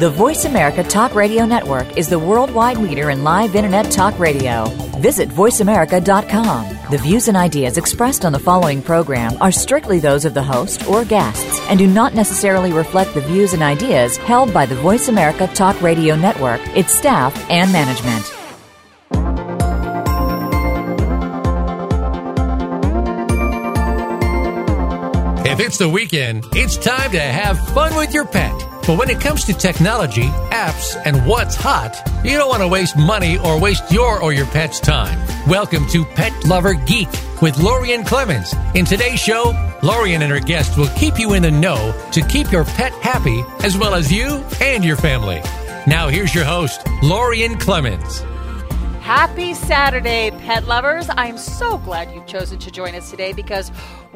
The Voice America Talk Radio Network is the worldwide leader in live Internet talk radio. Visit VoiceAmerica.com. The views and ideas expressed on the following program are strictly those of the host or guests and do not necessarily reflect the views and ideas held by the Voice America Talk Radio Network, its staff, and management. If it's the weekend, it's time to have fun with your pet. But when it comes to technology, apps, and what's hot, you don't want to waste money or waste your or your pet's time. Welcome to Pet Lover Geek with Lorien Clemens. In today's show, Lorien and her guests will keep you in the know to keep your pet happy as well as you and your family. Now here's your host, Lorien Clemens. Happy Saturday, pet lovers. I'm so glad you've chosen to join us today because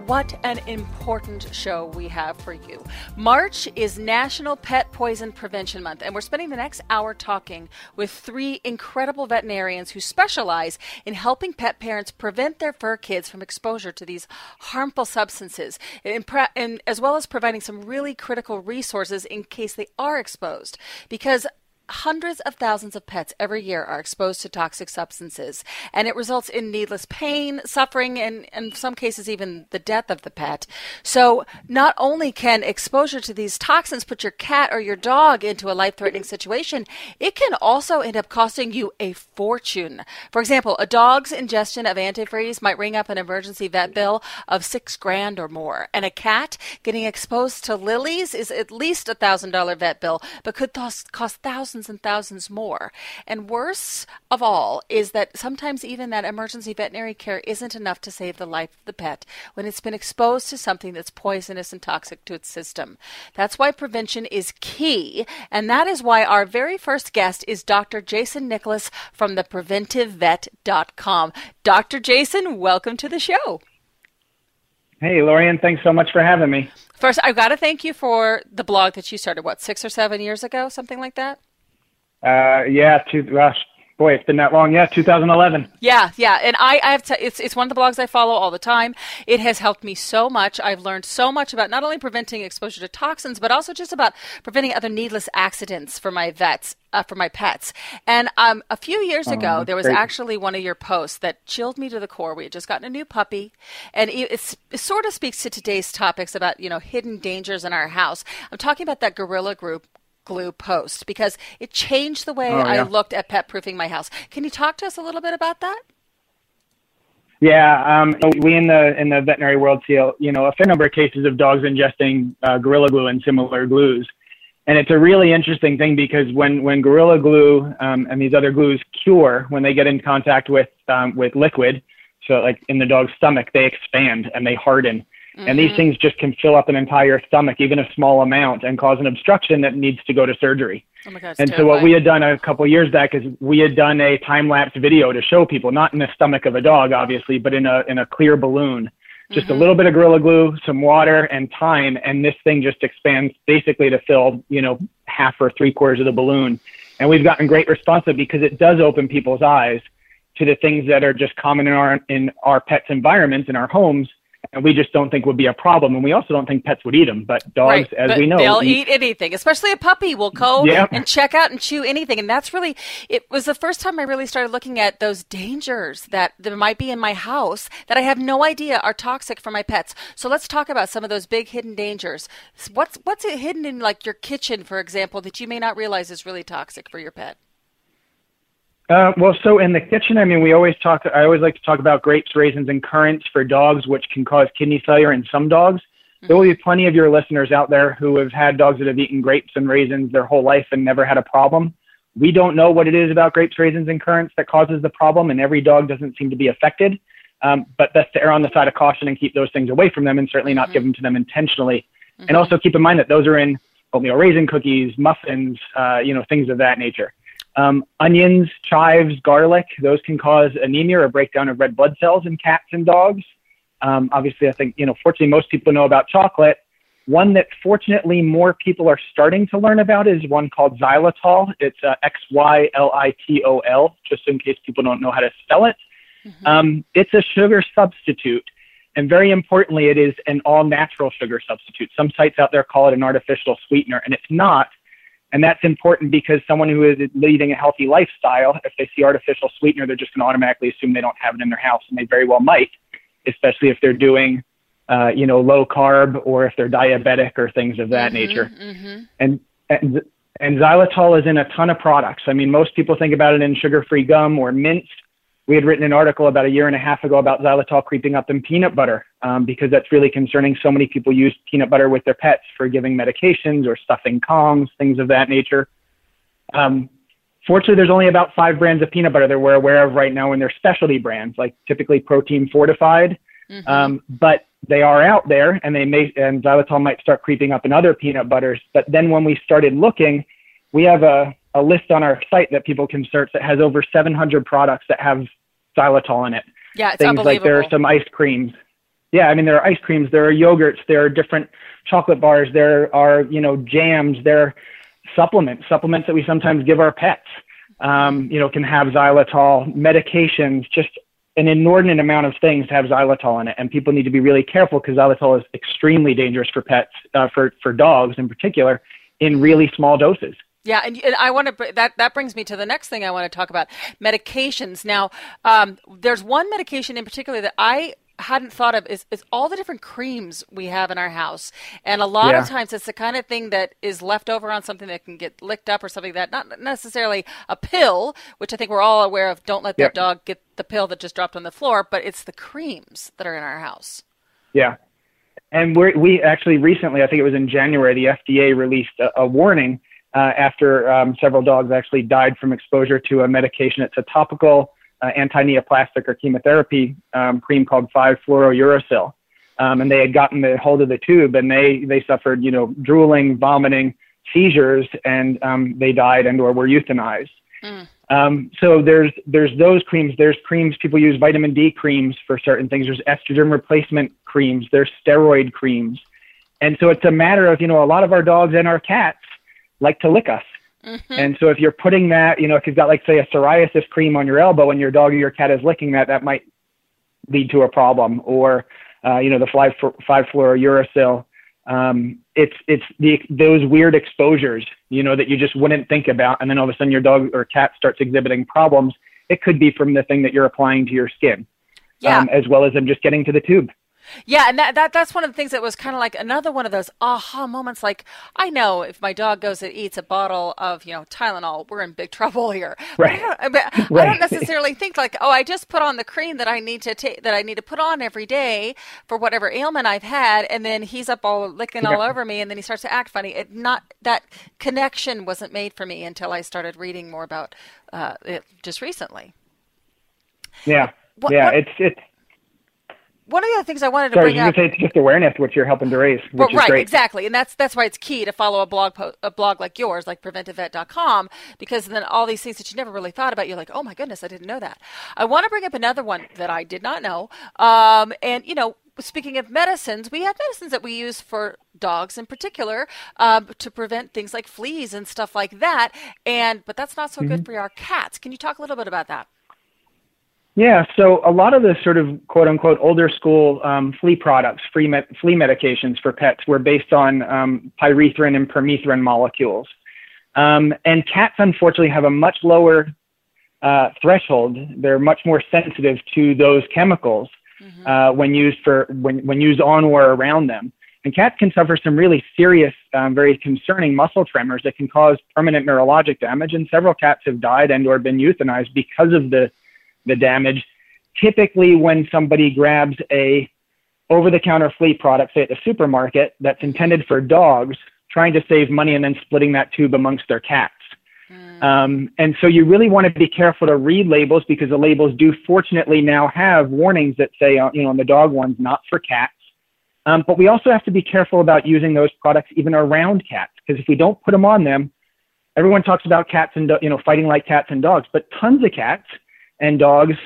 what an important show we have for you. March is National Pet Poison Prevention Month, and we're spending the next hour talking with three incredible veterinarians who specialize in helping pet parents prevent their fur kids from exposure to these harmful substances, and, and as well as providing some really critical resources in case they are exposed. Because Hundreds of thousands of pets every year are exposed to toxic substances, and it results in needless pain, suffering, and in some cases, even the death of the pet. So, not only can exposure to these toxins put your cat or your dog into a life threatening situation, it can also end up costing you a fortune. For example, a dog's ingestion of antifreeze might ring up an emergency vet bill of six grand or more, and a cat getting exposed to lilies is at least a thousand dollar vet bill, but could cost, cost thousands thousands and thousands more. And worse of all is that sometimes even that emergency veterinary care isn't enough to save the life of the pet when it's been exposed to something that's poisonous and toxic to its system. That's why prevention is key, and that is why our very first guest is Dr. Jason Nicholas from the preventivevet.com. Dr. Jason, welcome to the show. Hey, Lorien, thanks so much for having me. First, I've got to thank you for the blog that you started, what, six or seven years ago, something like that? Uh, yeah, two, gosh, boy, it's been that long. Yeah, 2011. Yeah, yeah, and I, I have to, it's it's one of the blogs I follow all the time. It has helped me so much. I've learned so much about not only preventing exposure to toxins, but also just about preventing other needless accidents for my vets. Uh, for my pets. And um, a few years ago, oh, there was great. actually one of your posts that chilled me to the core. We had just gotten a new puppy, and it, it, sort of speaks to today's topics about you know hidden dangers in our house. I'm talking about that gorilla group glue post because it changed the way oh, yeah. I looked at pet proofing my house. Can you talk to us a little bit about that? Yeah, um, we in the in the veterinary world see you know a fair number of cases of dogs ingesting uh, gorilla glue and similar glues, and it's a really interesting thing because when when gorilla glue um, and these other glues cure when they get in contact with um, with liquid, so like in the dog's stomach, they expand and they harden, Mm-hmm. And these things just can fill up an entire stomach, even a small amount, and cause an obstruction that needs to go to surgery. Oh my God, and terrifying. so what we had done a couple years back is we had done a time lapse video to show people, not in the stomach of a dog, obviously, but in a in a clear balloon, just mm-hmm. a little bit of gorilla glue, some water, and time, and this thing just expands basically to fill, you know, half or three quarters of the balloon. And we've gotten great response because it does open people's eyes to the things that are just common in our in our pets' environments in our homes and we just don't think would be a problem. And we also don't think pets would eat them. But dogs, right. as but we know, they'll eat, eat, anything. Especially a puppy will go yeah. and check out and chew anything. And that's really it was the first time I really started looking at those dangers that there might be in my house that I have no idea are toxic for my pets. So let's talk about some of those big hidden dangers. What's what's hidden in like your kitchen, for example, that you may not realize is really toxic for your pet? Uh, well, so in the kitchen, I mean, we always talk. I always like to talk about grapes, raisins, and currants for dogs, which can cause kidney failure in some dogs. Mm-hmm. There will be plenty of your listeners out there who have had dogs that have eaten grapes and raisins their whole life and never had a problem. We don't know what it is about grapes, raisins, and currants that causes the problem, and every dog doesn't seem to be affected. Um, but best to err on the side of caution and keep those things away from them, and certainly not mm-hmm. give them to them intentionally. Mm-hmm. And also keep in mind that those are in oatmeal raisin cookies, muffins, uh, you know, things of that nature. Um, onions, chives, garlic, those can cause anemia or breakdown of red blood cells in cats and dogs. Um, obviously, I think, you know, fortunately, most people know about chocolate. One that fortunately more people are starting to learn about is one called xylitol. It's uh, X Y L I T O L, just in case people don't know how to spell it. Mm-hmm. Um, it's a sugar substitute. And very importantly, it is an all natural sugar substitute. Some sites out there call it an artificial sweetener, and it's not. And that's important because someone who is leading a healthy lifestyle, if they see artificial sweetener, they're just going to automatically assume they don't have it in their house, and they very well might, especially if they're doing, uh, you know, low carb or if they're diabetic or things of that mm-hmm, nature. Mm-hmm. And, and and xylitol is in a ton of products. I mean, most people think about it in sugar-free gum or mints we had written an article about a year and a half ago about xylitol creeping up in peanut butter um, because that's really concerning. So many people use peanut butter with their pets for giving medications or stuffing Kongs, things of that nature. Um, fortunately, there's only about five brands of peanut butter that we're aware of right now, and they're specialty brands, like typically protein fortified. Mm-hmm. Um, but they are out there, and they may and xylitol might start creeping up in other peanut butters. But then when we started looking, we have a a list on our site that people can search that has over 700 products that have xylitol in it. Yeah, it's Things like there are some ice creams. Yeah, I mean there are ice creams, there are yogurts, there are different chocolate bars, there are you know jams, there are supplements, supplements that we sometimes give our pets. Um, you know, can have xylitol, medications, just an inordinate amount of things have xylitol in it, and people need to be really careful because xylitol is extremely dangerous for pets, uh, for for dogs in particular, in really small doses. Yeah, and, and I want to that that brings me to the next thing I want to talk about medications. Now, um, there's one medication in particular that I hadn't thought of is, is all the different creams we have in our house. And a lot yeah. of times it's the kind of thing that is left over on something that can get licked up or something that not necessarily a pill, which I think we're all aware of. Don't let yep. that dog get the pill that just dropped on the floor, but it's the creams that are in our house. Yeah. And we we actually recently, I think it was in January, the FDA released a, a warning uh, after um, several dogs actually died from exposure to a medication. It's a topical uh, anti-neoplastic or chemotherapy um, cream called 5-fluorouracil. Um, and they had gotten the hold of the tube and they, they suffered, you know, drooling, vomiting, seizures, and um, they died and or were euthanized. Mm. Um, so there's there's those creams. There's creams people use vitamin D creams for certain things. There's estrogen replacement creams. There's steroid creams, and so it's a matter of you know a lot of our dogs and our cats like to lick us. Mm-hmm. And so if you're putting that, you know, if you've got like say a psoriasis cream on your elbow and your dog or your cat is licking that, that might lead to a problem. Or, uh, you know, the five five fluorouracil. Um, it's it's the those weird exposures, you know, that you just wouldn't think about, and then all of a sudden your dog or cat starts exhibiting problems. It could be from the thing that you're applying to your skin, yeah. um, as well as them just getting to the tube. Yeah, and that, that that's one of the things that was kind of like another one of those aha moments. Like I know if my dog goes and eats a bottle of you know Tylenol, we're in big trouble here. Right. But I, don't, but right. I don't necessarily think like oh I just put on the cream that I need to take that I need to put on every day for whatever ailment I've had, and then he's up all licking yeah. all over me, and then he starts to act funny. It not that connection wasn't made for me until I started reading more about uh, it just recently. Yeah. What, yeah, what, it's it's one of the other things I wanted to Sorry, bring up. Say it's just awareness, which you're helping to raise. Which right, great. exactly, and that's that's why it's key to follow a blog po- a blog like yours, like PreventiveVet.com, because then all these things that you never really thought about, you're like, oh my goodness, I didn't know that. I want to bring up another one that I did not know, um, and you know. Speaking of medicines, we have medicines that we use for dogs in particular um, to prevent things like fleas and stuff like that. And but that's not so mm-hmm. good for our cats. Can you talk a little bit about that? Yeah, so a lot of the sort of quote unquote older school um, flea products, flea, med- flea medications for pets were based on um, pyrethrin and permethrin molecules. Um, and cats, unfortunately, have a much lower uh, threshold. They're much more sensitive to those chemicals mm-hmm. uh, when used for when, when used on or around them. And cats can suffer some really serious, um, very concerning muscle tremors that can cause permanent neurologic damage. And several cats have died and/or been euthanized because of the the damage. Typically, when somebody grabs a over-the-counter flea product, say at the supermarket, that's intended for dogs, trying to save money and then splitting that tube amongst their cats. Mm. Um, and so you really want to be careful to read labels because the labels do fortunately now have warnings that say, uh, you know, on the dog ones, not for cats. Um, but we also have to be careful about using those products even around cats because if we don't put them on them, everyone talks about cats and you know fighting like cats and dogs, but tons of cats and dogs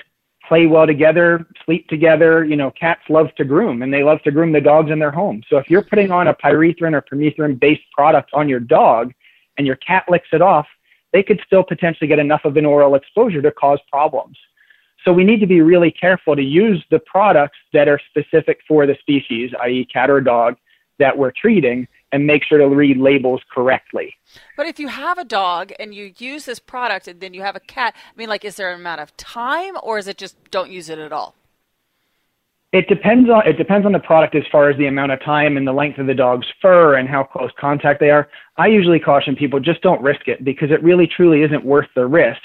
play well together, sleep together. You know, cats love to groom and they love to groom the dogs in their home. So if you're putting on a pyrethrin or permethrin based product on your dog and your cat licks it off, they could still potentially get enough of an oral exposure to cause problems. So we need to be really careful to use the products that are specific for the species, i.e., cat or dog, that we're treating and make sure to read labels correctly. But if you have a dog and you use this product and then you have a cat, I mean, like, is there an amount of time or is it just don't use it at all? It depends on it depends on the product as far as the amount of time and the length of the dog's fur and how close contact they are. I usually caution people just don't risk it because it really truly isn't worth the risk.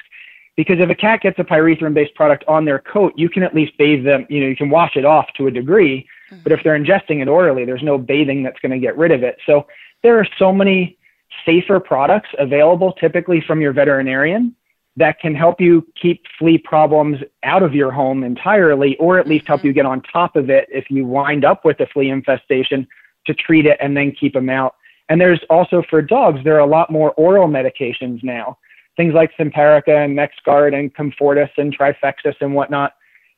Because if a cat gets a pyrethrin based product on their coat, you can at least bathe them, you know, you can wash it off to a degree. But if they're ingesting it orally, there's no bathing that's going to get rid of it. So there are so many safer products available typically from your veterinarian that can help you keep flea problems out of your home entirely, or at least help mm-hmm. you get on top of it if you wind up with a flea infestation to treat it and then keep them out. And there's also for dogs, there are a lot more oral medications now, things like Simparica and NexGard and Comfortis and Trifexis and whatnot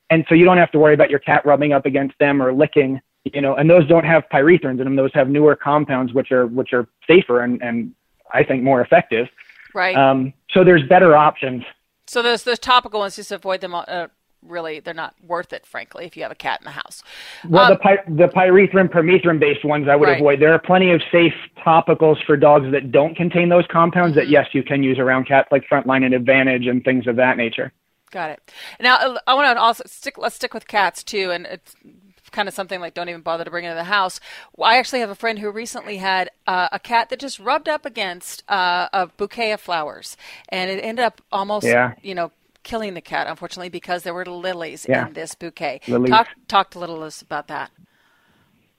and so you don't have to worry about your cat rubbing up against them or licking you know and those don't have pyrethrins in them. Those have newer compounds which are which are safer and and i think more effective. Right. Um, so there's better options. So those those topical ones just avoid them uh, really they're not worth it frankly if you have a cat in the house. Well um, the py- the pyrethrin permethrin based ones i would right. avoid. There are plenty of safe topicals for dogs that don't contain those compounds mm-hmm. that yes you can use around cats like frontline and advantage and things of that nature Got it. Now uh, I want to also stick. Let's stick with cats too, and it's kind of something like don't even bother to bring into the house. I actually have a friend who recently had uh, a cat that just rubbed up against uh, a bouquet of flowers, and it ended up almost, yeah. you know, killing the cat, unfortunately, because there were lilies yeah. in this bouquet. Lilies. Talk, talk to little us about that.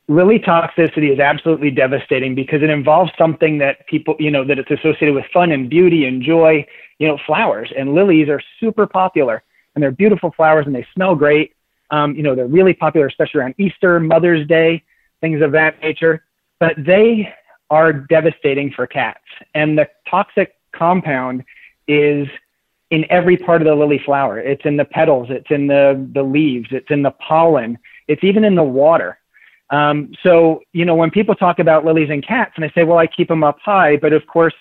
Lily toxicity is absolutely devastating because it involves something that people, you know, that it's associated with fun and beauty and joy, you know, flowers. And lilies are super popular and they're beautiful flowers and they smell great. Um, you know, they're really popular, especially around Easter, Mother's Day, things of that nature. But they are devastating for cats. And the toxic compound is in every part of the lily flower. It's in the petals, it's in the, the leaves, it's in the pollen, it's even in the water. Um, so, you know, when people talk about lilies and cats, and I say, well, I keep them up high, but of course,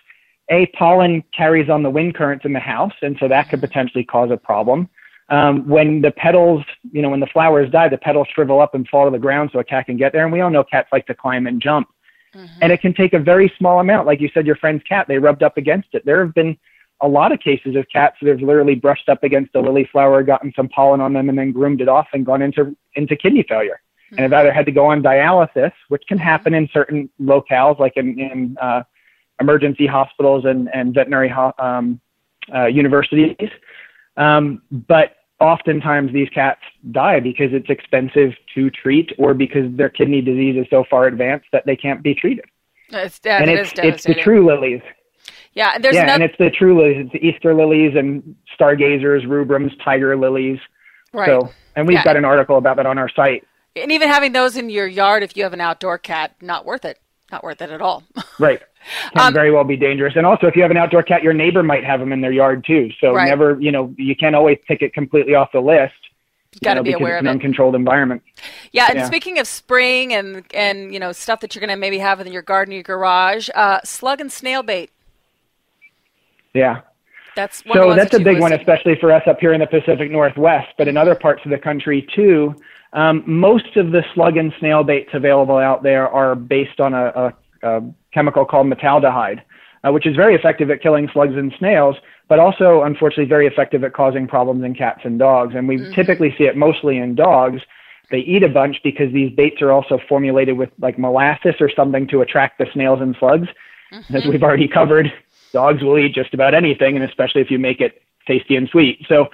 a pollen carries on the wind currents in the house, and so that could potentially cause a problem. Um, when the petals, you know, when the flowers die, the petals shrivel up and fall to the ground so a cat can get there. And we all know cats like to climb and jump. Mm-hmm. And it can take a very small amount. Like you said, your friend's cat, they rubbed up against it. There have been a lot of cases of cats that have literally brushed up against a lily flower, gotten some pollen on them, and then groomed it off and gone into, into kidney failure and have either had to go on dialysis, which can happen in certain locales, like in, in uh, emergency hospitals and, and veterinary ho- um, uh, universities. Um, but oftentimes these cats die because it's expensive to treat or because their kidney disease is so far advanced that they can't be treated. It's, yeah, and it's, it's the true lilies. Yeah, and there's yeah, and it's the true lilies. It's the Easter lilies and stargazers, rubrums, tiger lilies. Right. So, and we've yeah. got an article about that on our site. And even having those in your yard, if you have an outdoor cat, not worth it. Not worth it at all. right. Can um, very well be dangerous. And also, if you have an outdoor cat, your neighbor might have them in their yard too. So right. never, you know, you can't always pick it completely off the list. You got to be aware it's of an uncontrolled environment. Yeah, and yeah. speaking of spring and and you know stuff that you're going to maybe have in your garden, or your garage, uh, slug and snail bait. Yeah, that's so that's a big one, especially for us up here in the Pacific Northwest, but in other parts of the country too. Um, most of the slug and snail baits available out there are based on a, a, a chemical called metaldehyde, uh, which is very effective at killing slugs and snails, but also unfortunately very effective at causing problems in cats and dogs. And we mm-hmm. typically see it mostly in dogs. They eat a bunch because these baits are also formulated with like molasses or something to attract the snails and slugs. Mm-hmm. As we've already covered, dogs will eat just about anything, and especially if you make it tasty and sweet. So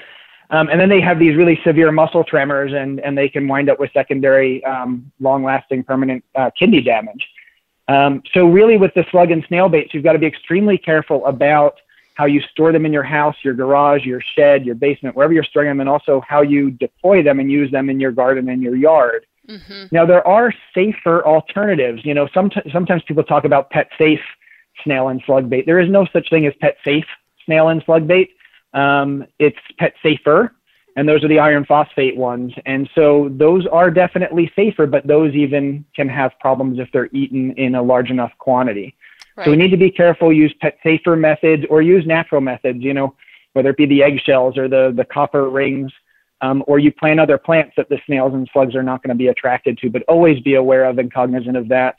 um, and then they have these really severe muscle tremors, and, and they can wind up with secondary, um, long lasting, permanent uh, kidney damage. Um, so, really, with the slug and snail baits, you've got to be extremely careful about how you store them in your house, your garage, your shed, your basement, wherever you're storing them, and also how you deploy them and use them in your garden and your yard. Mm-hmm. Now, there are safer alternatives. You know, sometimes, sometimes people talk about pet safe snail and slug bait. There is no such thing as pet safe snail and slug bait. Um, it's pet safer. and those are the iron phosphate ones. And so those are definitely safer, but those even can have problems if they're eaten in a large enough quantity. Right. So we need to be careful, use pet safer methods or use natural methods, you know, whether it be the eggshells or the, the copper rings, um, or you plant other plants that the snails and slugs are not going to be attracted to, but always be aware of and cognizant of that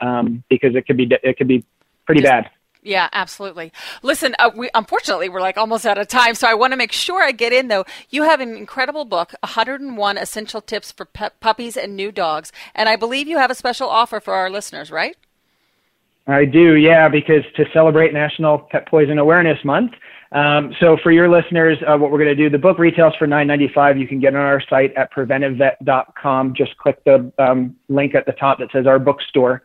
um, because it could be, it could be pretty Just, bad. Yeah, absolutely. Listen, uh, we unfortunately we're like almost out of time, so I want to make sure I get in though. You have an incredible book, 101 essential tips for puppies and new dogs, and I believe you have a special offer for our listeners, right? I do, yeah, because to celebrate National Pet Poison Awareness Month. Um, so for your listeners, uh, what we're going to do, the book retails for $9.95. You can get it on our site at preventivevet.com. Just click the um, link at the top that says our bookstore.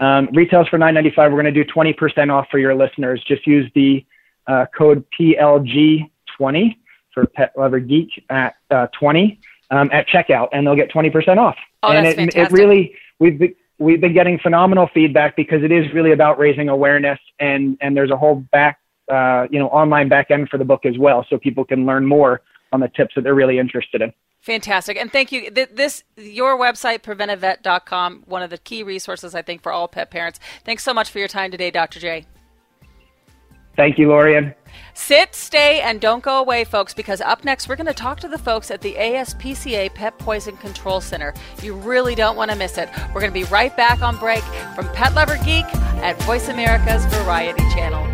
Um, retails for $9.95. We're going to do 20% off for your listeners. Just use the uh, code PLG20 for Pet Lover Geek at uh, 20 um, at checkout, and they'll get 20% off. Oh, and that's it, fantastic. it really we've been, we've been getting phenomenal feedback because it is really about raising awareness, and and there's a whole back uh, you know online back end for the book as well, so people can learn more on the tips that they're really interested in. Fantastic. And thank you. This, your website, preventivevet.com, one of the key resources, I think, for all pet parents. Thanks so much for your time today, Dr. J. Thank you, Lorien. Sit, stay, and don't go away, folks, because up next we're going to talk to the folks at the ASPCA Pet Poison Control Center. You really don't want to miss it. We're going to be right back on break from Pet Lover Geek at Voice America's Variety Channel.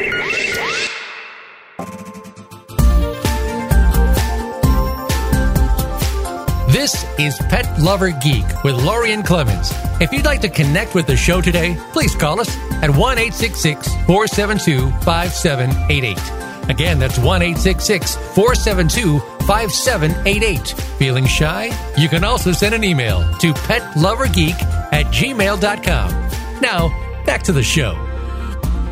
This is Pet Lover Geek with Lorien Clemens. If you'd like to connect with the show today, please call us at 1 472 5788. Again, that's 1 472 5788. Feeling shy? You can also send an email to petlovergeek at gmail.com. Now, back to the show.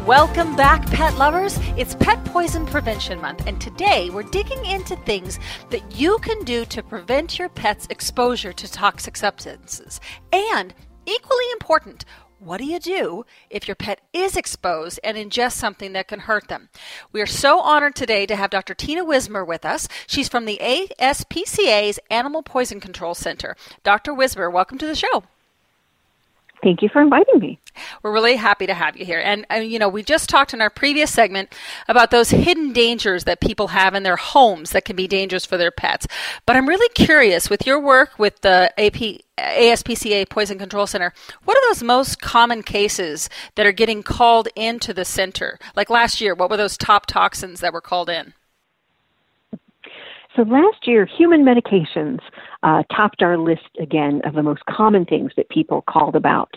Welcome back, pet lovers. It's Pet Poison Prevention Month, and today we're digging into things that you can do to prevent your pet's exposure to toxic substances. And equally important, what do you do if your pet is exposed and ingests something that can hurt them? We are so honored today to have Dr. Tina Wismer with us. She's from the ASPCA's Animal Poison Control Center. Dr. Wismer, welcome to the show. Thank you for inviting me. We're really happy to have you here. And, uh, you know, we just talked in our previous segment about those hidden dangers that people have in their homes that can be dangerous for their pets. But I'm really curious with your work with the AP, ASPCA Poison Control Center, what are those most common cases that are getting called into the center? Like last year, what were those top toxins that were called in? So last year, human medications uh, topped our list again of the most common things that people called about.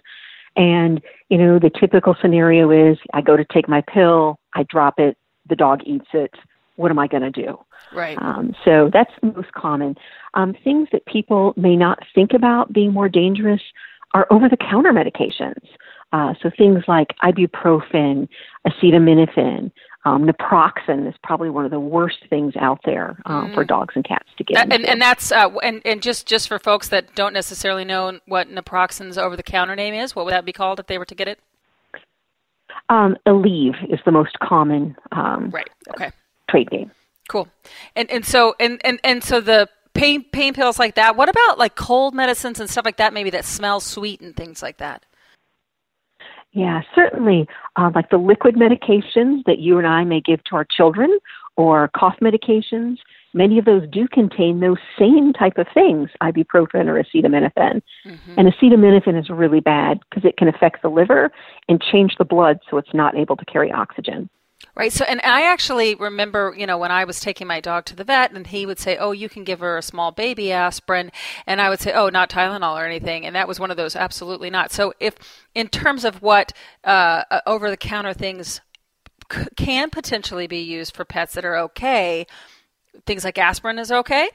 And, you know, the typical scenario is I go to take my pill, I drop it, the dog eats it. What am I going to do? Right. Um, so that's the most common. Um, things that people may not think about being more dangerous are over the counter medications. Uh, so things like ibuprofen, acetaminophen, um, naproxen is probably one of the worst things out there uh, mm. for dogs and cats to get. and, and that's uh, and and just just for folks that don't necessarily know what naproxen's over the counter name is, what would that be called if they were to get it? Um, Aleve is the most common. Um, right. Okay. Trade name. Cool. And and so and and and so the pain pain pills like that. What about like cold medicines and stuff like that? Maybe that smell sweet and things like that. Yeah, certainly. Uh, like the liquid medications that you and I may give to our children, or cough medications. Many of those do contain those same type of things, ibuprofen or acetaminophen. Mm-hmm. And acetaminophen is really bad because it can affect the liver and change the blood so it's not able to carry oxygen. Right. So, and I actually remember, you know, when I was taking my dog to the vet, and he would say, "Oh, you can give her a small baby aspirin," and I would say, "Oh, not Tylenol or anything," and that was one of those absolutely not. So, if in terms of what uh, uh over-the-counter things c- can potentially be used for pets that are okay, things like aspirin is okay.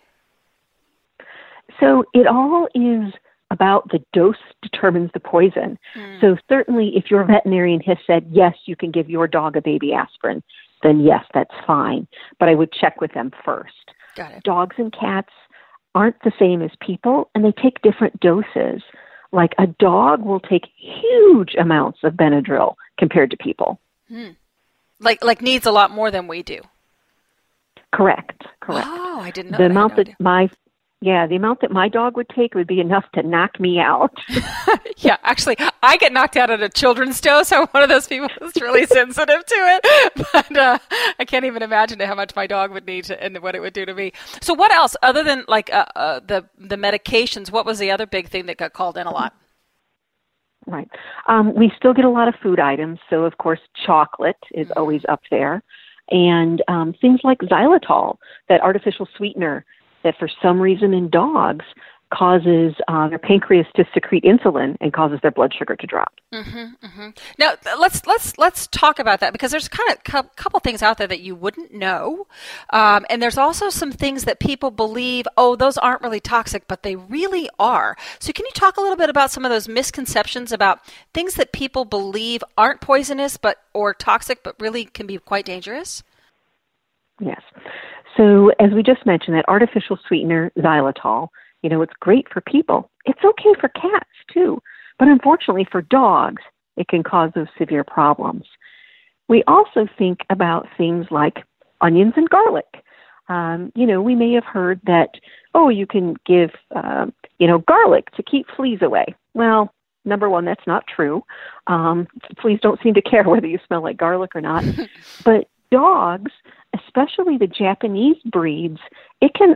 So it all is about the dose determines the poison. Mm. So certainly if your veterinarian has said, yes, you can give your dog a baby aspirin, then yes, that's fine. But I would check with them first. Got it. Dogs and cats aren't the same as people and they take different doses. Like a dog will take huge amounts of Benadryl compared to people. Hmm. Like like needs a lot more than we do. Correct. Correct. Oh, I didn't know the that. amount that my yeah, the amount that my dog would take would be enough to knock me out. yeah, actually, I get knocked out at a children's dose. I'm one of those people who's really sensitive to it. But uh, I can't even imagine how much my dog would need to, and what it would do to me. So, what else, other than like uh, uh, the the medications? What was the other big thing that got called in a lot? Right. Um, we still get a lot of food items. So, of course, chocolate is mm-hmm. always up there, and um, things like xylitol, that artificial sweetener that for some reason in dogs causes uh, their pancreas to secrete insulin and causes their blood sugar to drop. Mm-hmm, mm-hmm. Now let's let's let's talk about that because there's kind of a couple things out there that you wouldn't know, um, and there's also some things that people believe. Oh, those aren't really toxic, but they really are. So can you talk a little bit about some of those misconceptions about things that people believe aren't poisonous but or toxic but really can be quite dangerous? Yes. So, as we just mentioned, that artificial sweetener, xylitol, you know, it's great for people. It's okay for cats, too. But unfortunately, for dogs, it can cause those severe problems. We also think about things like onions and garlic. Um, you know, we may have heard that, oh, you can give, uh, you know, garlic to keep fleas away. Well, number one, that's not true. Um, fleas don't seem to care whether you smell like garlic or not. but dogs especially the Japanese breeds, it can,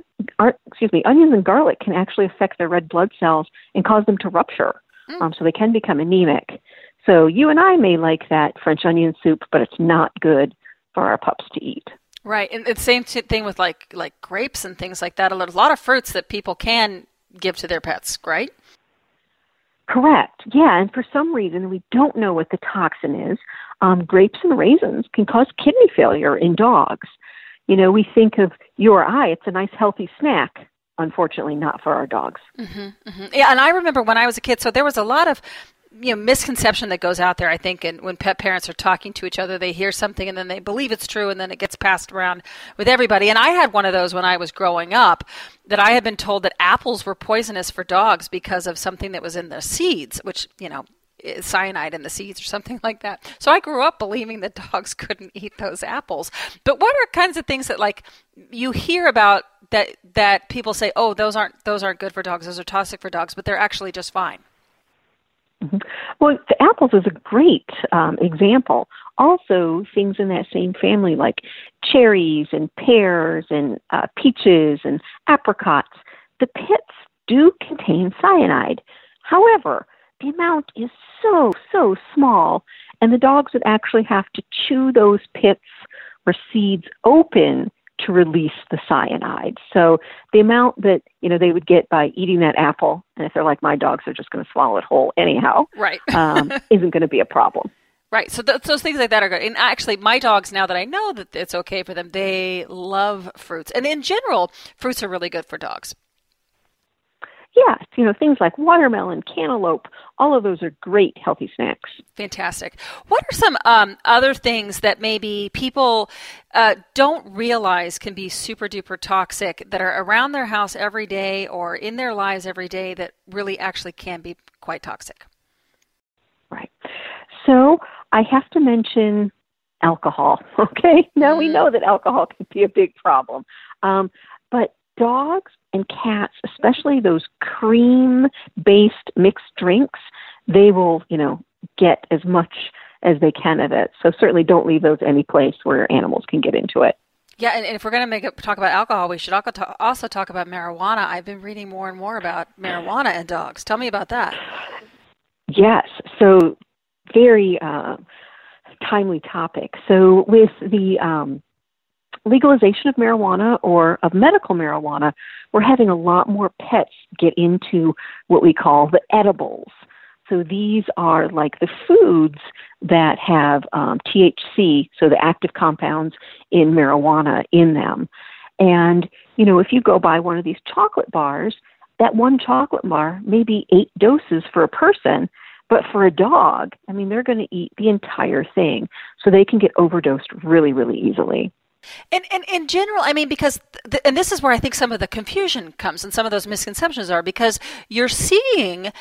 excuse me, onions and garlic can actually affect their red blood cells and cause them to rupture. Mm. Um, so they can become anemic. So you and I may like that French onion soup, but it's not good for our pups to eat. Right, and the same thing with like like grapes and things like that. A lot of fruits that people can give to their pets, right? Correct. Yeah, and for some reason we don't know what the toxin is. Um, grapes and raisins can cause kidney failure in dogs. You know, we think of you or I, it's a nice healthy snack. Unfortunately, not for our dogs. Mm-hmm, mm-hmm. Yeah, and I remember when I was a kid, so there was a lot of you know misconception that goes out there i think and when pet parents are talking to each other they hear something and then they believe it's true and then it gets passed around with everybody and i had one of those when i was growing up that i had been told that apples were poisonous for dogs because of something that was in the seeds which you know cyanide in the seeds or something like that. So I grew up believing that dogs couldn't eat those apples. But what are kinds of things that like you hear about that that people say, "Oh, those aren't those aren't good for dogs. Those are toxic for dogs," but they're actually just fine. Mm-hmm. Well, the apples is a great um, example. Also, things in that same family like cherries and pears and uh, peaches and apricots, the pits do contain cyanide. However, the amount is so, so small, and the dogs would actually have to chew those pits or seeds open to release the cyanide. So the amount that you know they would get by eating that apple, and if they're like my dogs, they're just going to swallow it whole anyhow. Right. um, isn't going to be a problem. Right. So th- those things like that are good. And actually, my dogs, now that I know that it's okay for them, they love fruits. And in general, fruits are really good for dogs. Yes, you know, things like watermelon, cantaloupe, all of those are great healthy snacks. Fantastic. What are some um, other things that maybe people uh, don't realize can be super duper toxic that are around their house every day or in their lives every day that really actually can be quite toxic? Right. So I have to mention alcohol. Okay. Now we mm-hmm. know that alcohol can be a big problem. Um, but dogs and cats, especially those cream based mixed drinks, they will, you know, get as much as they can of it. So certainly don't leave those any place where animals can get into it. Yeah, and, if we're going to make it, talk about alcohol, we should also talk about marijuana. I've been reading more and more about marijuana and dogs. Tell me about that. Yes, so very uh, timely topic. So with the um, legalization of marijuana or of medical marijuana, we're having a lot more pets get into what we call the edibles. So these are like the foods that have um, THC, so the active compounds in marijuana in them. And, you know, if you go buy one of these chocolate bars, that one chocolate bar may be eight doses for a person, but for a dog, I mean, they're going to eat the entire thing. So they can get overdosed really, really easily. And, and in general, I mean, because, th- and this is where I think some of the confusion comes and some of those misconceptions are because you're seeing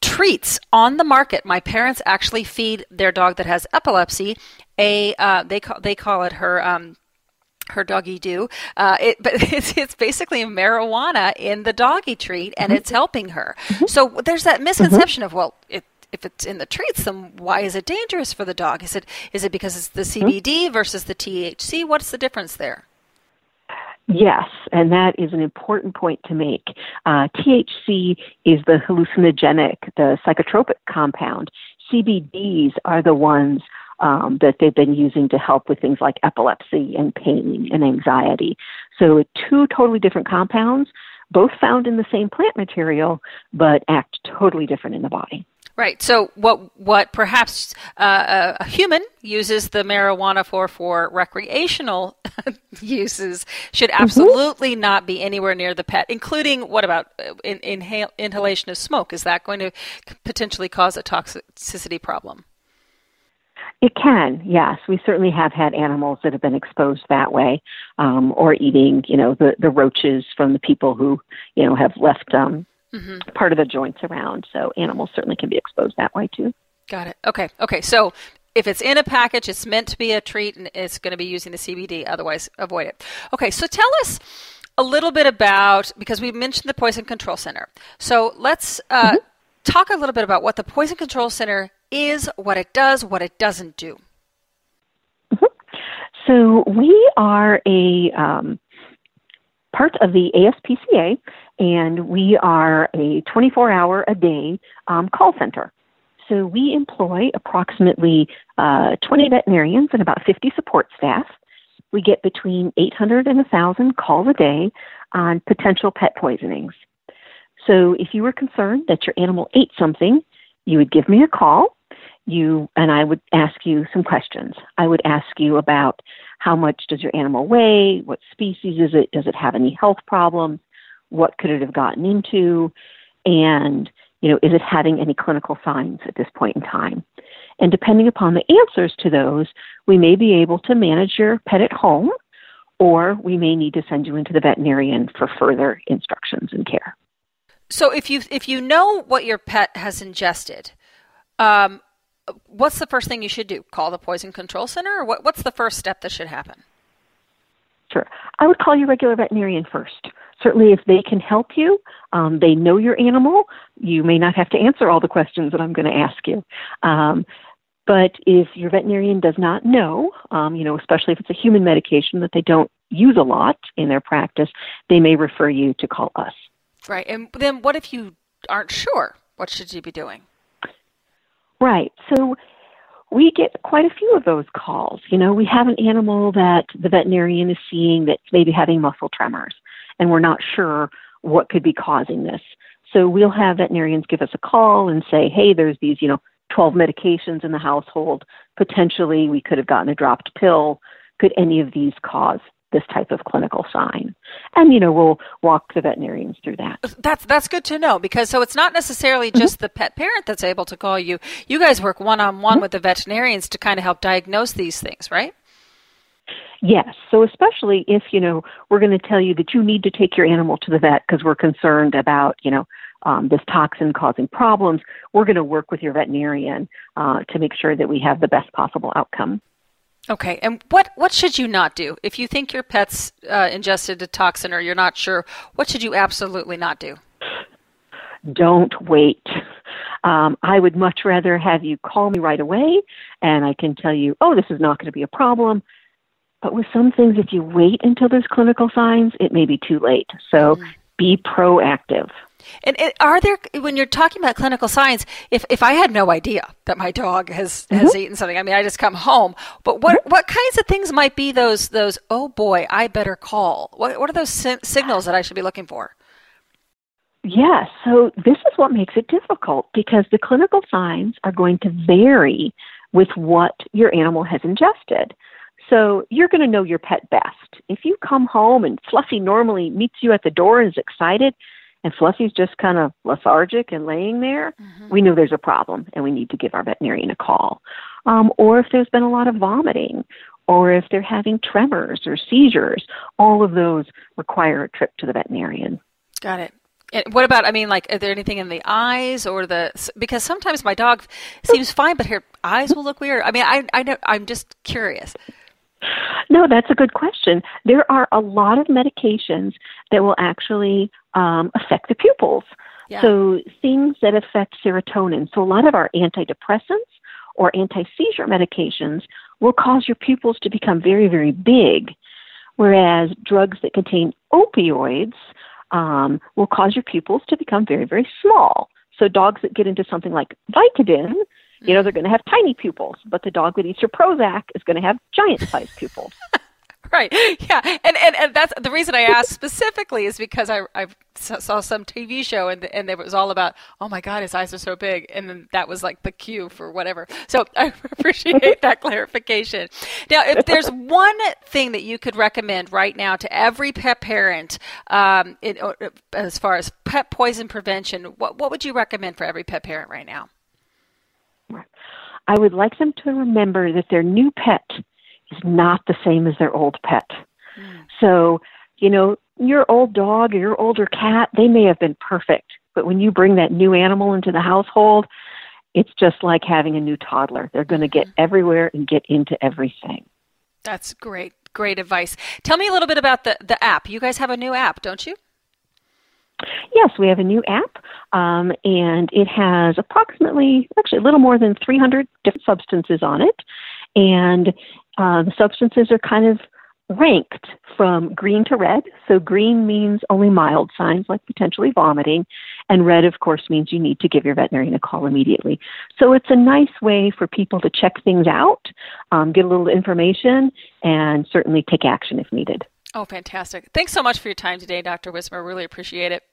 treats on the market. My parents actually feed their dog that has epilepsy a, uh, they, call, they call it her, um, her doggy do. Uh, it, but it's, it's basically marijuana in the doggy treat, and mm-hmm. it's helping her. Mm-hmm. So there's that misconception mm-hmm. of well, it, if it's in the treats, then why is it dangerous for the dog? Is it is it because it's the CBD hmm? versus the THC? What's the difference there? Yes, and that is an important point to make. Uh, THC is the hallucinogenic, the psychotropic compound. CBDs are the ones um, that they've been using to help with things like epilepsy and pain and anxiety. So, two totally different compounds, both found in the same plant material, but act totally different in the body. Right. So what what perhaps uh, a human uses the marijuana for for recreational uses should mm-hmm. absolutely mm-hmm. not be anywhere near the pet, including what about uh, in, inhale, inhalation of smoke? Is that going to potentially cause a toxicity problem? It can, yes. We certainly have had animals that have been exposed that way, um, or eating, you know, the, the roaches from the people who, you know, have left um, mm-hmm. part of the joints around. So animals certainly can be exposed that way too. Got it. Okay. Okay. So if it's in a package, it's meant to be a treat and it's going to be using the CBD. Otherwise, avoid it. Okay. So tell us a little bit about, because we mentioned the Poison Control Center. So let's uh, mm-hmm. talk a little bit about what the Poison Control Center is, what it does, what it doesn't do. Mm-hmm. So we are a um, part of the ASPCA, and we are a 24 hour a day um, call center. So we employ approximately uh, 20 veterinarians and about 50 support staff. We get between 800 and 1,000 calls a day on potential pet poisonings. So if you were concerned that your animal ate something, you would give me a call. You and I would ask you some questions. I would ask you about how much does your animal weigh, what species is it, does it have any health problems, what could it have gotten into, and you know, is it having any clinical signs at this point in time? And depending upon the answers to those, we may be able to manage your pet at home, or we may need to send you into the veterinarian for further instructions and care. So, if you if you know what your pet has ingested, um, what's the first thing you should do? Call the poison control center, or what, what's the first step that should happen? Sure, I would call your regular veterinarian first certainly if they can help you, um, they know your animal, you may not have to answer all the questions that I'm going to ask you. Um, but if your veterinarian does not know, um, you know, especially if it's a human medication that they don't use a lot in their practice, they may refer you to call us. Right. And then what if you aren't sure? What should you be doing? Right. So we get quite a few of those calls. You know, we have an animal that the veterinarian is seeing that's maybe having muscle tremors, and we're not sure what could be causing this. So we'll have veterinarians give us a call and say, hey, there's these, you know, 12 medications in the household. Potentially, we could have gotten a dropped pill. Could any of these cause this type of clinical sign. And you know, we'll walk the veterinarians through that. That's that's good to know because so it's not necessarily mm-hmm. just mm-hmm. the pet parent that's able to call you. You guys work one on one with the veterinarians to kind of help diagnose these things, right? Yes. So especially if, you know, we're going to tell you that you need to take your animal to the vet because we're concerned about, you know, um, this toxin causing problems, we're going to work with your veterinarian uh, to make sure that we have the best possible outcome. Okay, and what what should you not do if you think your pet's uh, ingested a toxin or you're not sure? What should you absolutely not do? Don't wait. Um, I would much rather have you call me right away, and I can tell you, oh, this is not going to be a problem. But with some things, if you wait until there's clinical signs, it may be too late. So mm-hmm. be proactive. And, and, are there when you're talking about clinical signs? If if I had no idea that my dog has mm-hmm. has eaten something, I mean, I just come home. But what mm-hmm. what kinds of things might be those those? Oh boy, I better call. What what are those si- signals that I should be looking for? Yes. So this is what makes it difficult because the clinical signs are going to vary with what your animal has ingested. So you're going to know your pet best. If you come home and Fluffy normally meets you at the door and is excited, and Fluffy's just kind of lethargic and laying there, mm-hmm. we know there's a problem and we need to give our veterinarian a call. Um, or if there's been a lot of vomiting, or if they're having tremors or seizures, all of those require a trip to the veterinarian. Got it. And what about? I mean, like, is there anything in the eyes or the? Because sometimes my dog seems fine, but her eyes will look weird. I mean, I, I know, I'm just curious. No, that's a good question. There are a lot of medications that will actually um, affect the pupils. Yeah. So things that affect serotonin. So a lot of our antidepressants or anti-seizure medications will cause your pupils to become very, very big, whereas drugs that contain opioids um, will cause your pupils to become very, very small. So dogs that get into something like Vicodin you know, they're going to have tiny pupils, but the dog that eats your Prozac is going to have giant sized pupils. right. Yeah. And, and, and that's the reason I asked specifically is because I, I saw some TV show and, and it was all about, oh my God, his eyes are so big. And then that was like the cue for whatever. So I appreciate that clarification. Now, if there's one thing that you could recommend right now to every pet parent um, in, as far as pet poison prevention, what, what would you recommend for every pet parent right now? I would like them to remember that their new pet is not the same as their old pet. Mm. So, you know, your old dog or your older cat, they may have been perfect, but when you bring that new animal into the household, it's just like having a new toddler. They're going to get mm-hmm. everywhere and get into everything. That's great. Great advice. Tell me a little bit about the, the app. You guys have a new app, don't you? Yes, we have a new app, um, and it has approximately, actually, a little more than 300 different substances on it. And uh, the substances are kind of ranked from green to red. So, green means only mild signs like potentially vomiting, and red, of course, means you need to give your veterinarian a call immediately. So, it's a nice way for people to check things out, um, get a little information, and certainly take action if needed. Oh, fantastic. Thanks so much for your time today, Dr. Wismer. Really appreciate it.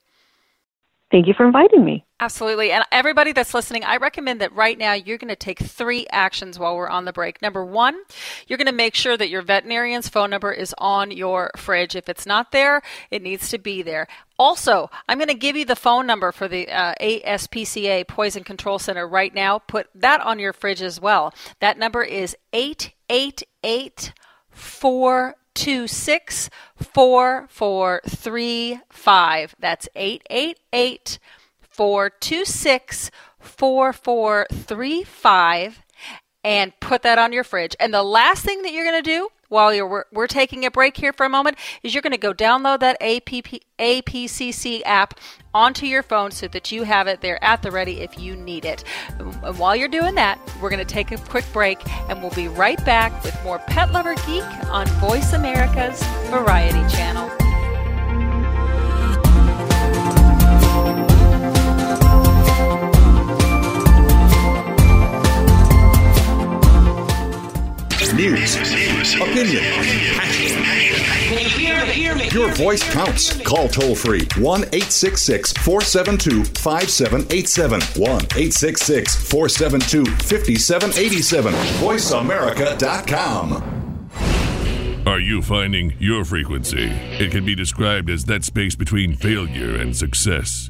Thank you for inviting me. Absolutely. And everybody that's listening, I recommend that right now you're going to take three actions while we're on the break. Number one, you're going to make sure that your veterinarian's phone number is on your fridge. If it's not there, it needs to be there. Also, I'm going to give you the phone number for the uh, ASPCA Poison Control Center right now. Put that on your fridge as well. That number is 888 Two six four four three five. That's 888 426 4435 and put that on your fridge. And the last thing that you're going to do while you're we're, we're, taking a break here for a moment is you're going to go download that APP, APCC app onto your phone so that you have it there at the ready if you need it. And while you're doing that, we're going to take a quick break and we'll be right back with more Pet Lover Geek on Voice America's Variety Channel. News. Opinion. Your voice counts. Call toll free 1 866 472 5787. 1 866 472 5787. VoiceAmerica.com. Are you finding your frequency? It can be described as that space between failure and success.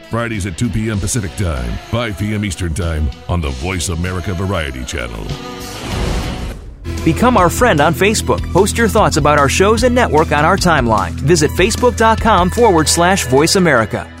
Fridays at 2 p.m. Pacific Time, 5 p.m. Eastern Time on the Voice America Variety Channel. Become our friend on Facebook. Post your thoughts about our shows and network on our timeline. Visit facebook.com forward slash voice America.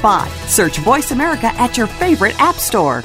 spot. Search Voice America at your favorite app store.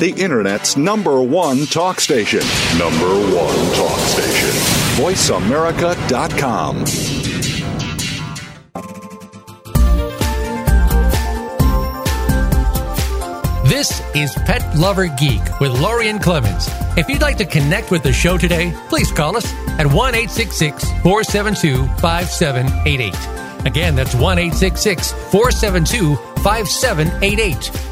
The Internet's number one talk station. Number one talk station. VoiceAmerica.com. This is Pet Lover Geek with Lorien Clemens. If you'd like to connect with the show today, please call us at 1 472 5788. Again, that's 1 472 5788.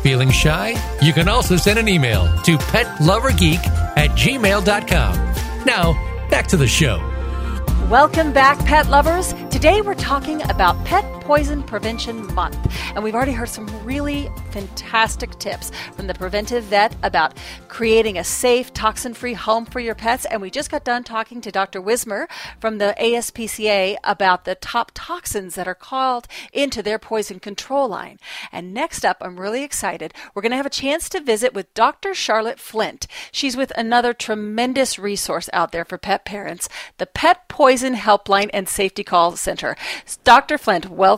Feeling shy? You can also send an email to petlovergeek at gmail.com. Now, back to the show. Welcome back, pet lovers. Today we're talking about Pet Poison Prevention Month. And we've already heard some really fantastic tips from the preventive vet about creating a safe, toxin free home for your pets. And we just got done talking to Dr. Wismer from the ASPCA about the top toxins that are called into their poison control line. And next up, I'm really excited. We're going to have a chance to visit with Dr. Charlotte Flint. She's with another tremendous resource out there for pet parents, the Pet Poison Helpline and Safety Call Center. Dr. Flint, welcome.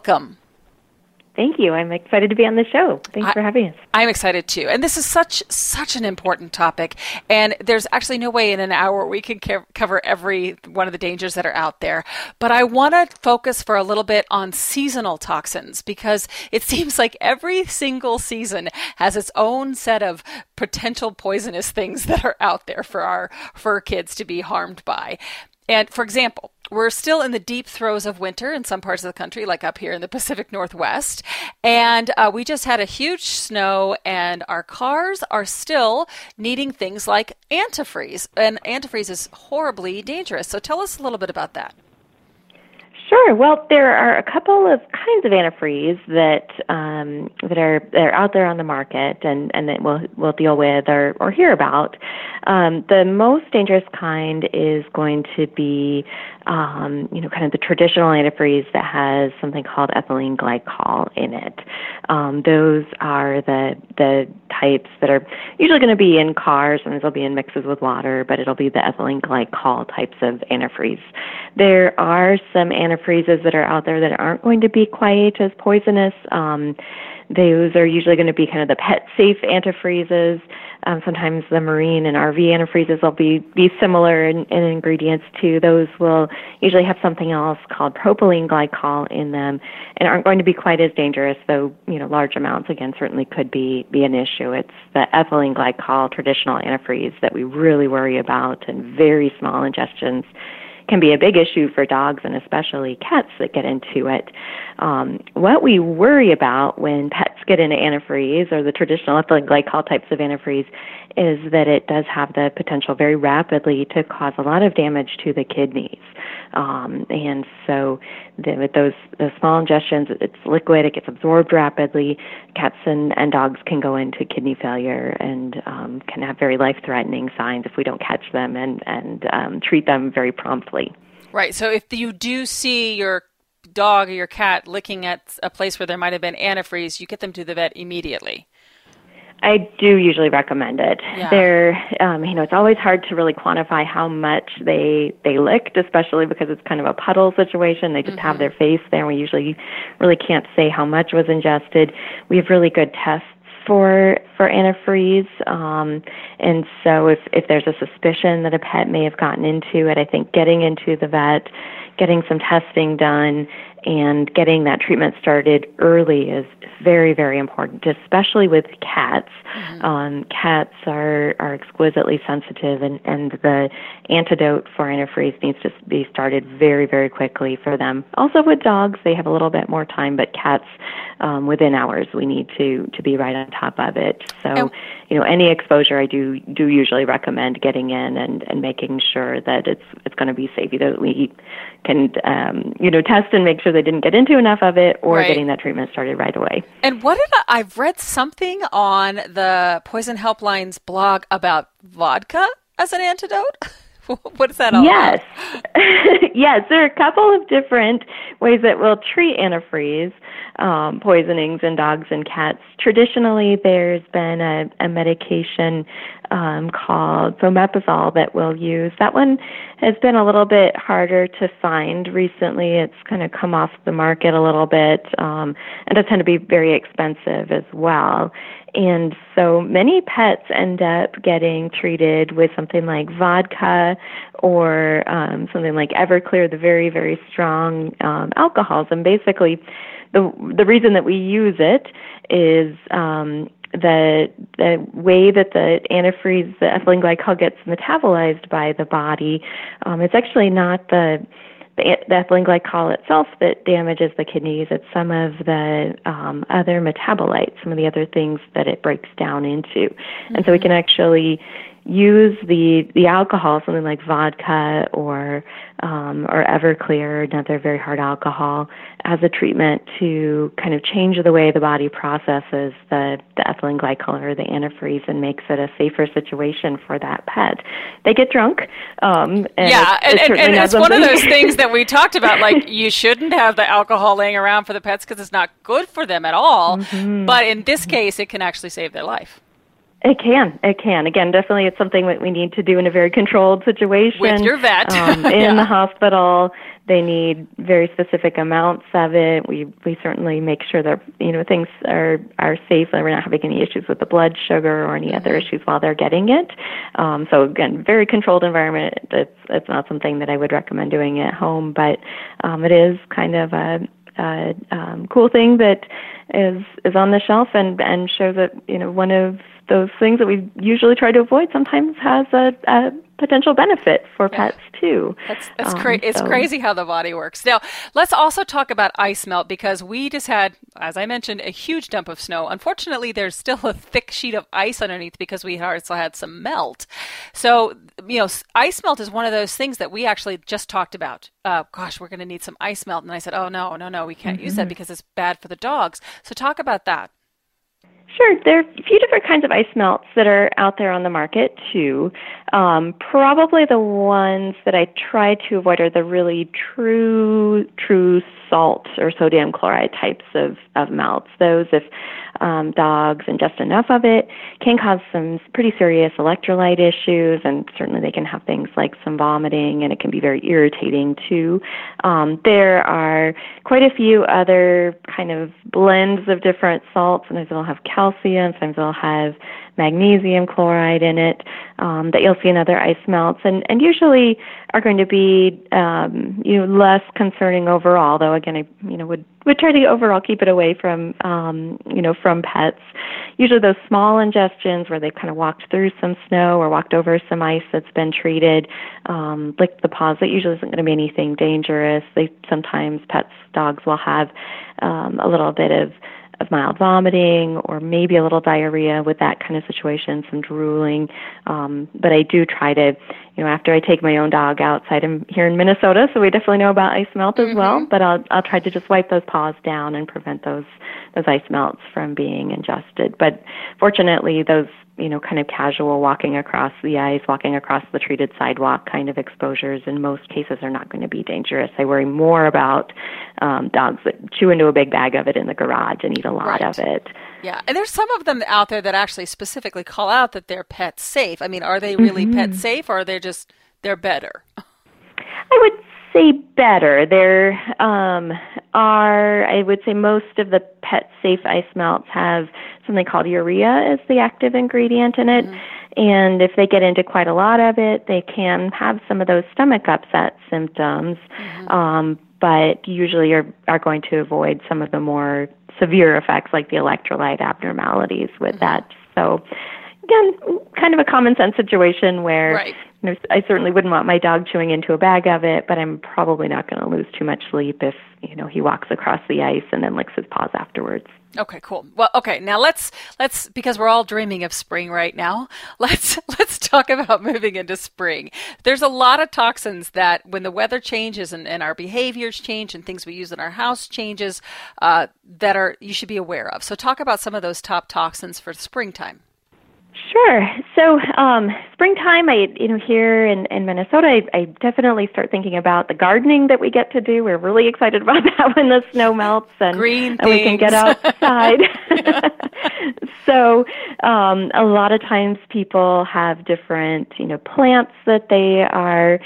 Thank you. I'm excited to be on the show. Thanks I, for having us. I'm excited too. And this is such such an important topic. And there's actually no way in an hour we can ca- cover every one of the dangers that are out there. But I want to focus for a little bit on seasonal toxins because it seems like every single season has its own set of potential poisonous things that are out there for our for kids to be harmed by. And for example, we're still in the deep throes of winter in some parts of the country, like up here in the Pacific Northwest. And uh, we just had a huge snow, and our cars are still needing things like antifreeze. And antifreeze is horribly dangerous. So tell us a little bit about that. Sure. Well, there are a couple of kinds of antifreeze that um, that are that are out there on the market, and and that we'll we'll deal with or or hear about. Um, the most dangerous kind is going to be, um, you know, kind of the traditional antifreeze that has something called ethylene glycol in it. Um, those are the the types that are usually going to be in cars, and they'll be in mixes with water, but it'll be the ethylene glycol types of antifreeze. There are some antifreeze antifreezes that are out there that aren't going to be quite as poisonous. Um, those are usually going to be kind of the pet safe antifreezes. Um, sometimes the marine and RV antifreezes will be, be similar in, in ingredients too. Those will usually have something else called propylene glycol in them and aren't going to be quite as dangerous, though, you know, large amounts again certainly could be, be an issue. It's the ethylene glycol traditional antifreeze that we really worry about and very small ingestions can be a big issue for dogs and especially cats that get into it. Um, what we worry about when pets get into antifreeze or the traditional ethylene glycol types of antifreeze is that it does have the potential very rapidly to cause a lot of damage to the kidneys. Um, and so the, with those, those small ingestions, it's liquid, it gets absorbed rapidly. Cats and, and dogs can go into kidney failure and um, can have very life threatening signs if we don't catch them and, and um, treat them very promptly. Right. So if you do see your dog or your cat licking at a place where there might have been antifreeze, you get them to the vet immediately. I do usually recommend it. Yeah. They're, um, you know, it's always hard to really quantify how much they they licked, especially because it's kind of a puddle situation. They just Mm-hmm. have their face there, and we usually really can't say how much was ingested. We have really good tests for for antifreeze, um, and so if if there's a suspicion that a pet may have gotten into it, I think getting into the vet, getting some testing done, and getting that treatment started early is very, very important, especially with cats. Um, cats are, are exquisitely sensitive, and, and the antidote for antifreeze needs to be started very, very quickly for them. Also, with dogs, they have a little bit more time, but cats, um, within hours, we need to, to be right on top of it. So, you know, any exposure, I do do usually recommend getting in and, and making sure that it's it's going to be safe. Either we can, um, you know, test and make sure they didn't get into enough of it, or Right. getting that treatment started right away. And what did I, I've read something on the Poison Helpline's blog about vodka as an antidote? what is that all yes. about? yes, there are a couple of different ways that we'll treat antifreeze um, poisonings in dogs and cats. Traditionally, there's been a, a medication um, called fomepizole that we'll use. That one has been a little bit harder to find recently. It's kind of come off the market a little bit um, and does tend to be very expensive as well. And so many pets end up getting treated with something like vodka or um, something like Everclear, the very, very strong um, alcohols. And basically, the the reason that we use it is um, the the way that the antifreeze, the ethylene glycol, gets metabolized by the body. Um, it's actually not the the the ethylene glycol itself that damages the kidneys. It's some of the um, other metabolites, some of the other things that it breaks down into, and so we can actually use the the alcohol, something like vodka or um, or Everclear, another very hard alcohol, as a treatment to kind of change the way the body processes the, the ethylene glycol or the antifreeze and makes it a safer situation for that pet. They get drunk. Um, and yeah, it's, and, it's and, and it's one of those things that we talked about. Like, you shouldn't have the alcohol laying around for the pets because it's not good for them at all. Mm-hmm. But in this case, it can actually save their life. It can. It can. Again, definitely it's something that we need to do in a very controlled situation. With your vet. Um, in Yeah. the hospital. They need very specific amounts of it. We we certainly make sure that you know things are are safe and we're not having any issues with the blood sugar or any other issues while they're getting it. Um, so again, very controlled environment. It's it's not something that I would recommend doing at home, but um, it is kind of a uh, um, cool thing that is is on the shelf and and shows that you know one of those things that we usually try to avoid sometimes has a, a potential benefit for pets too. That's, that's Um, cra- It's crazy how the body works. Now, let's also talk about ice melt because we just had, as I mentioned, a huge dump of snow. Unfortunately, there's still a thick sheet of ice underneath because we also had some melt. So, you know, ice melt is one of those things that we actually just talked about. Uh, gosh, we're going to need some ice melt. And I said, oh, no, no, no, we can't use that Mhm. because it's bad for the dogs. So, talk about that. Sure, there are a few different kinds of ice melts that are out there on the market too. Um, probably the ones that I try to avoid are the really true, true salt or sodium chloride types of, of melts. Those, if um, dogs just enough of it, can cause some pretty serious electrolyte issues, and certainly they can have things like some vomiting, and it can be very irritating too. Um, there are quite a few other kind of blends of different salts, and they'll have calcium, sometimes they'll have magnesium chloride in it um, that you'll see in other ice melts, and, and usually are going to be um, you know less concerning overall. Though again, I you know would would try to overall keep it away from um, you know from pets. Usually those small ingestions where they've kind of walked through some snow or walked over some ice that's been treated, um, licked the paws. That usually isn't going to be anything dangerous. They sometimes pets dogs will have um, a little bit of of mild vomiting or maybe a little diarrhea with that kind of situation, some drooling. Um, but I do try to, you know, after I take my own dog outside, I'm here in Minnesota, so we definitely know about ice melt as mm-hmm. well. But I'll I'll try to just wipe those paws down and prevent those those ice melts from being ingested. But fortunately, those you know, kind of casual walking across the ice, walking across the treated sidewalk kind of exposures in most cases are not going to be dangerous. I worry more about um, dogs that chew into a big bag of it in the garage and eat a lot right. of it. Yeah, and there's some of them out there that actually specifically call out that they're pet safe. I mean, are they really mm-hmm. pet safe or are they just they're better? I would say better. There um, are, I would say, most of the pet safe ice melts have something called urea as the active ingredient in it. Mm-hmm. And if they get into quite a lot of it, they can have some of those stomach upset symptoms. Mm-hmm. Um, but usually are are going to avoid some of the more severe effects like the electrolyte abnormalities with mm-hmm. that. So again, kind of a common sense situation where right. you know, I certainly wouldn't want my dog chewing into a bag of it, but I'm probably not going to lose too much sleep if you know he walks across the ice and then licks his paws afterwards. Okay, cool. Well, okay, now let's let's because we're all dreaming of spring right now. Let's let's talk about moving into spring. There's a lot of toxins that when the weather changes and, and our behaviors change and things we use in our house changes uh, that are you should be aware of. So talk about some of those top toxins for springtime. Sure. So, um, springtime, I you know here in, in Minnesota, I, I definitely start thinking about the gardening that we get to do. We're really excited about that when the snow melts and, Green and we can get outside. so, um, a lot of times people have different you know plants that they are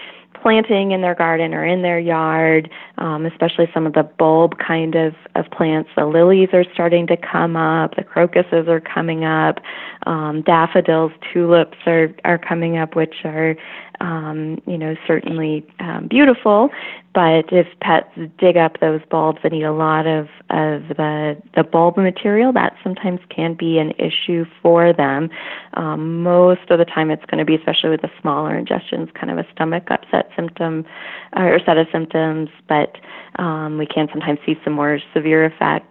planting in their garden or in their yard, um, especially some of the bulb kind of, of plants. The lilies are starting to come up, the crocuses are coming up, um, daffodils, tulips are, are coming up, which are um, you know, certainly um, beautiful. But if pets dig up those bulbs and eat a lot of, of the, the bulb material, that sometimes can be an issue for them. Um, most of the time, it's going to be, especially with the smaller ingestions, kind of a stomach upset symptom or set of symptoms. But um, we can sometimes see some more severe effects.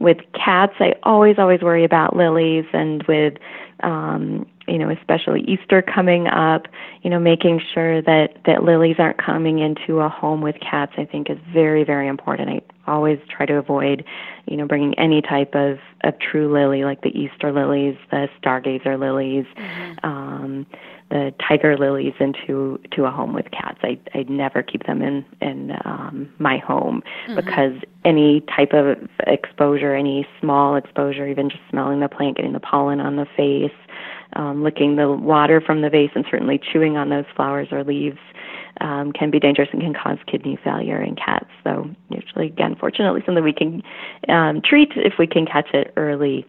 With cats, I always, always worry about lilies, and with um, you know, especially Easter coming up, you know, making sure that that lilies aren't coming into a home with cats, I think is very, very important. I always try to avoid, you know, bringing any type of of true lily like the Easter lilies, the stargazer lilies, mm-hmm. um, the tiger lilies into to a home with cats. I I never keep them in in um, my home mm-hmm. because any type of exposure, any small exposure, even just smelling the plant, getting the pollen on the face um, licking the water from the vase and certainly chewing on those flowers or leaves um, can be dangerous and can cause kidney failure in cats. So usually, again, fortunately, something we can um, treat if we can catch it early.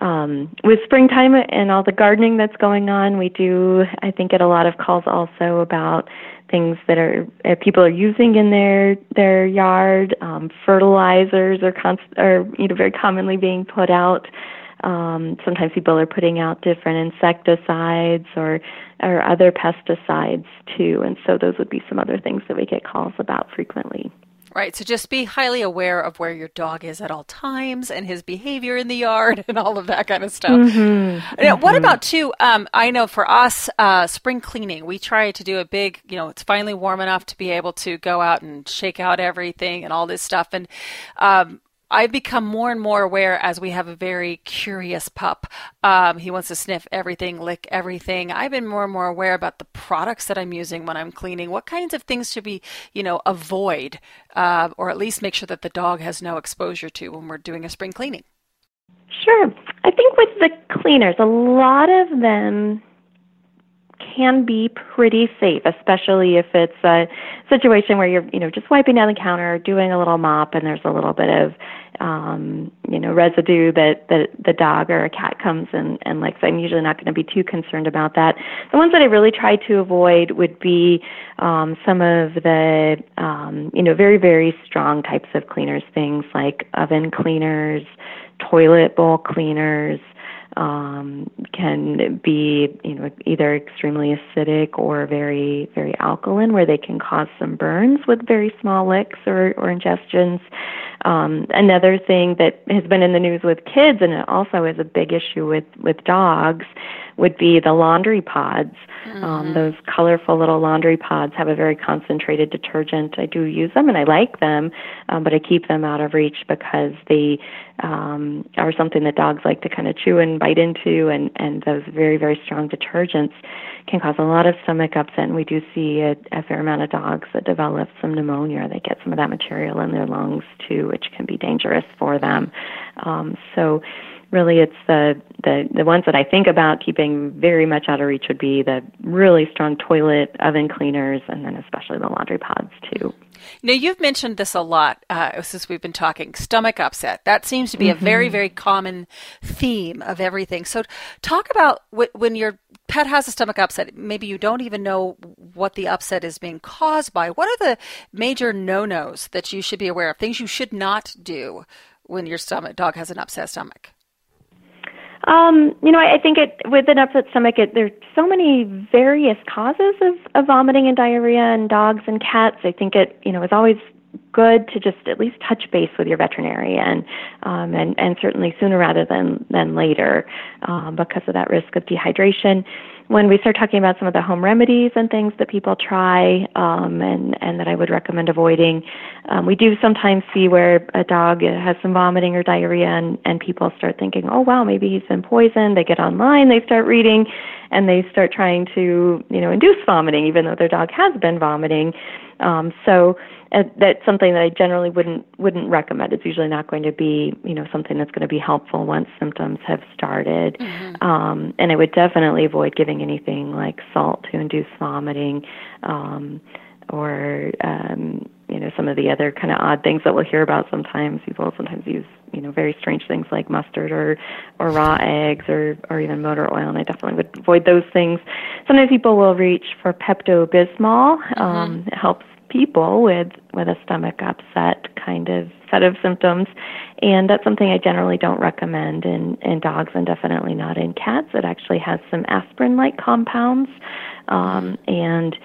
Um, with springtime and all the gardening that's going on, we do, I think, get a lot of calls also about things that are uh, people are using in their their yard. Um, fertilizers are const- are you know very commonly being put out. Um, sometimes people are putting out different insecticides or or other pesticides too, and so those would be some other things that we get calls about frequently. Right. So just be highly aware of where your dog is at all times and his behavior in the yard and all of that kind of stuff. Mm-hmm. Now, what about too? Um, I know for us, uh, spring cleaning, we try to do a big. You know, it's finally warm enough to be able to go out and shake out everything and all this stuff. And um, I've become more and more aware as we have a very curious pup. Um, he wants to sniff everything, lick everything. I've been more and more aware about the products that I'm using when I'm cleaning. What kinds of things should we, you know, avoid, uh, or at least make sure that the dog has no exposure to when we're doing a spring cleaning. Sure. I think with the cleaners, a lot of them can be pretty safe, especially if it's a situation where you're, you know, just wiping down the counter, doing a little mop, and there's a little bit of um, you know, residue that, that the dog or a cat comes and, and likes. I'm usually not going to be too concerned about that. The ones that I really try to avoid would be um, some of the, um, you know, very, very strong types of cleaners, things like oven cleaners, toilet bowl cleaners, um, can be you know either extremely acidic or very very alkaline, where they can cause some burns with very small licks or, or ingestions. Um, another thing that has been in the news with kids, and it also is a big issue with with dogs, would be the laundry pods. Um, mm-hmm. Um, those colorful little laundry pods have a very concentrated detergent. I do use them and I like them, um, but I keep them out of reach because they um, are something that dogs like to kind of chew and bite into, and, and those very, very strong detergents can cause a lot of stomach upset. And we do see a, a fair amount of dogs that develop some pneumonia. They get some of that material in their lungs too, which can be dangerous for them. Um, so, really it's the, the the ones that I think about keeping very much out of reach would be the really strong toilet oven cleaners and then especially the laundry pods too. Now you've mentioned this a lot uh, since we've been talking stomach upset. That seems to be mm-hmm. a very very common theme of everything. So talk about w- when your pet has a stomach upset. Maybe you don't even know what the upset is being caused by. What are the major no nos that you should be aware of? Things you should not do when your stomach dog has an upset stomach. Um, you know, I, I think it with an upset stomach, it, there's so many various causes of, of vomiting and diarrhea in dogs and cats. I think it, you know, is always good to just at least touch base with your veterinarian, um, and and certainly sooner rather than than later, um, because of that risk of dehydration when we start talking about some of the home remedies and things that people try um, and, and that I would recommend avoiding, um, we do sometimes see where a dog has some vomiting or diarrhea and, and people start thinking, oh, wow, maybe he's been poisoned. They get online, they start reading, and they start trying to, you know, induce vomiting, even though their dog has been vomiting. Um, so uh, that's something that I generally wouldn't wouldn't recommend. It's usually not going to be you know something that's going to be helpful once symptoms have started. Mm-hmm. Um, and I would definitely avoid giving anything like salt to induce vomiting. Um, or um, you know some of the other kind of odd things that we'll hear about sometimes. People sometimes use you know very strange things like mustard or or raw eggs or or even motor oil, and I definitely would avoid those things. Sometimes people will reach for Pepto Bismol. Mm-hmm. Um, it helps people with with a stomach upset kind of set of symptoms and that's something I generally don't recommend in in dogs and definitely not in cats it actually has some aspirin like compounds um, and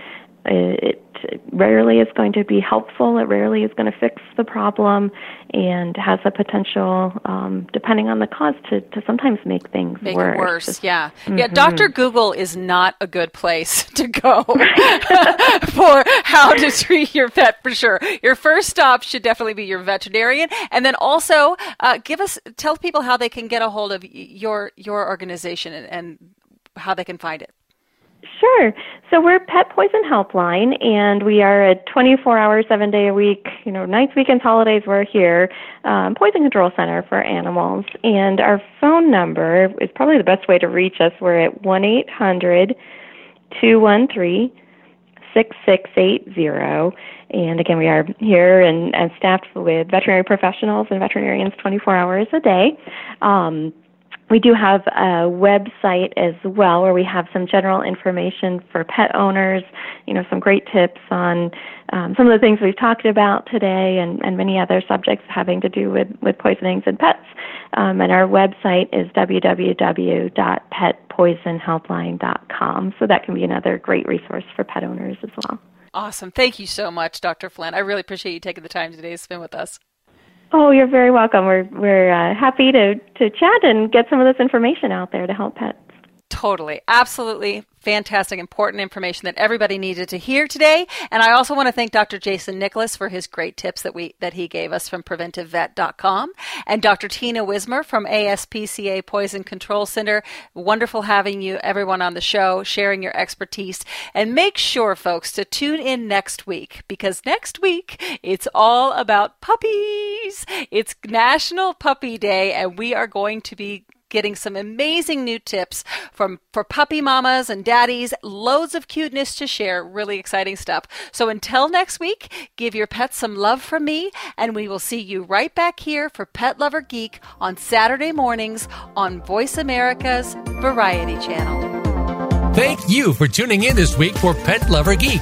it rarely is going to be helpful. It rarely is going to fix the problem, and has the potential, um, depending on the cause, to, to sometimes make things make worse. It worse, yeah, mm-hmm. yeah. Doctor Google is not a good place to go for how to treat your pet for sure. Your first stop should definitely be your veterinarian, and then also uh, give us tell people how they can get a hold of your your organization and, and how they can find it. Sure. So we're Pet Poison Helpline, and we are a 24-hour, seven-day a week, you know, nights, weekends, holidays. We're here, um, poison control center for animals, and our phone number is probably the best way to reach us. We're at one eight hundred two one three six six eight zero. And again, we are here and, and staffed with veterinary professionals and veterinarians 24 hours a day. Um, we do have a website as well where we have some general information for pet owners, you know, some great tips on um, some of the things we've talked about today and, and many other subjects having to do with, with poisonings in pets. Um, and our website is www.petpoisonhelpline.com. So that can be another great resource for pet owners as well. Awesome. Thank you so much, Dr. Flint. I really appreciate you taking the time today to spend with us. Oh, you're very welcome. We're we're uh, happy to to chat and get some of this information out there to help pets. Totally. Absolutely fantastic, important information that everybody needed to hear today. And I also want to thank Dr. Jason Nicholas for his great tips that we that he gave us from preventivevet.com and Dr. Tina Wismer from ASPCA Poison Control Center. Wonderful having you everyone on the show, sharing your expertise. And make sure folks to tune in next week because next week it's all about puppies. It's National Puppy Day and we are going to be getting some amazing new tips from for puppy mamas and daddies, loads of cuteness to share, really exciting stuff. So until next week, give your pets some love from me and we will see you right back here for Pet Lover Geek on Saturday mornings on Voice America's Variety Channel. Thank you for tuning in this week for Pet Lover Geek.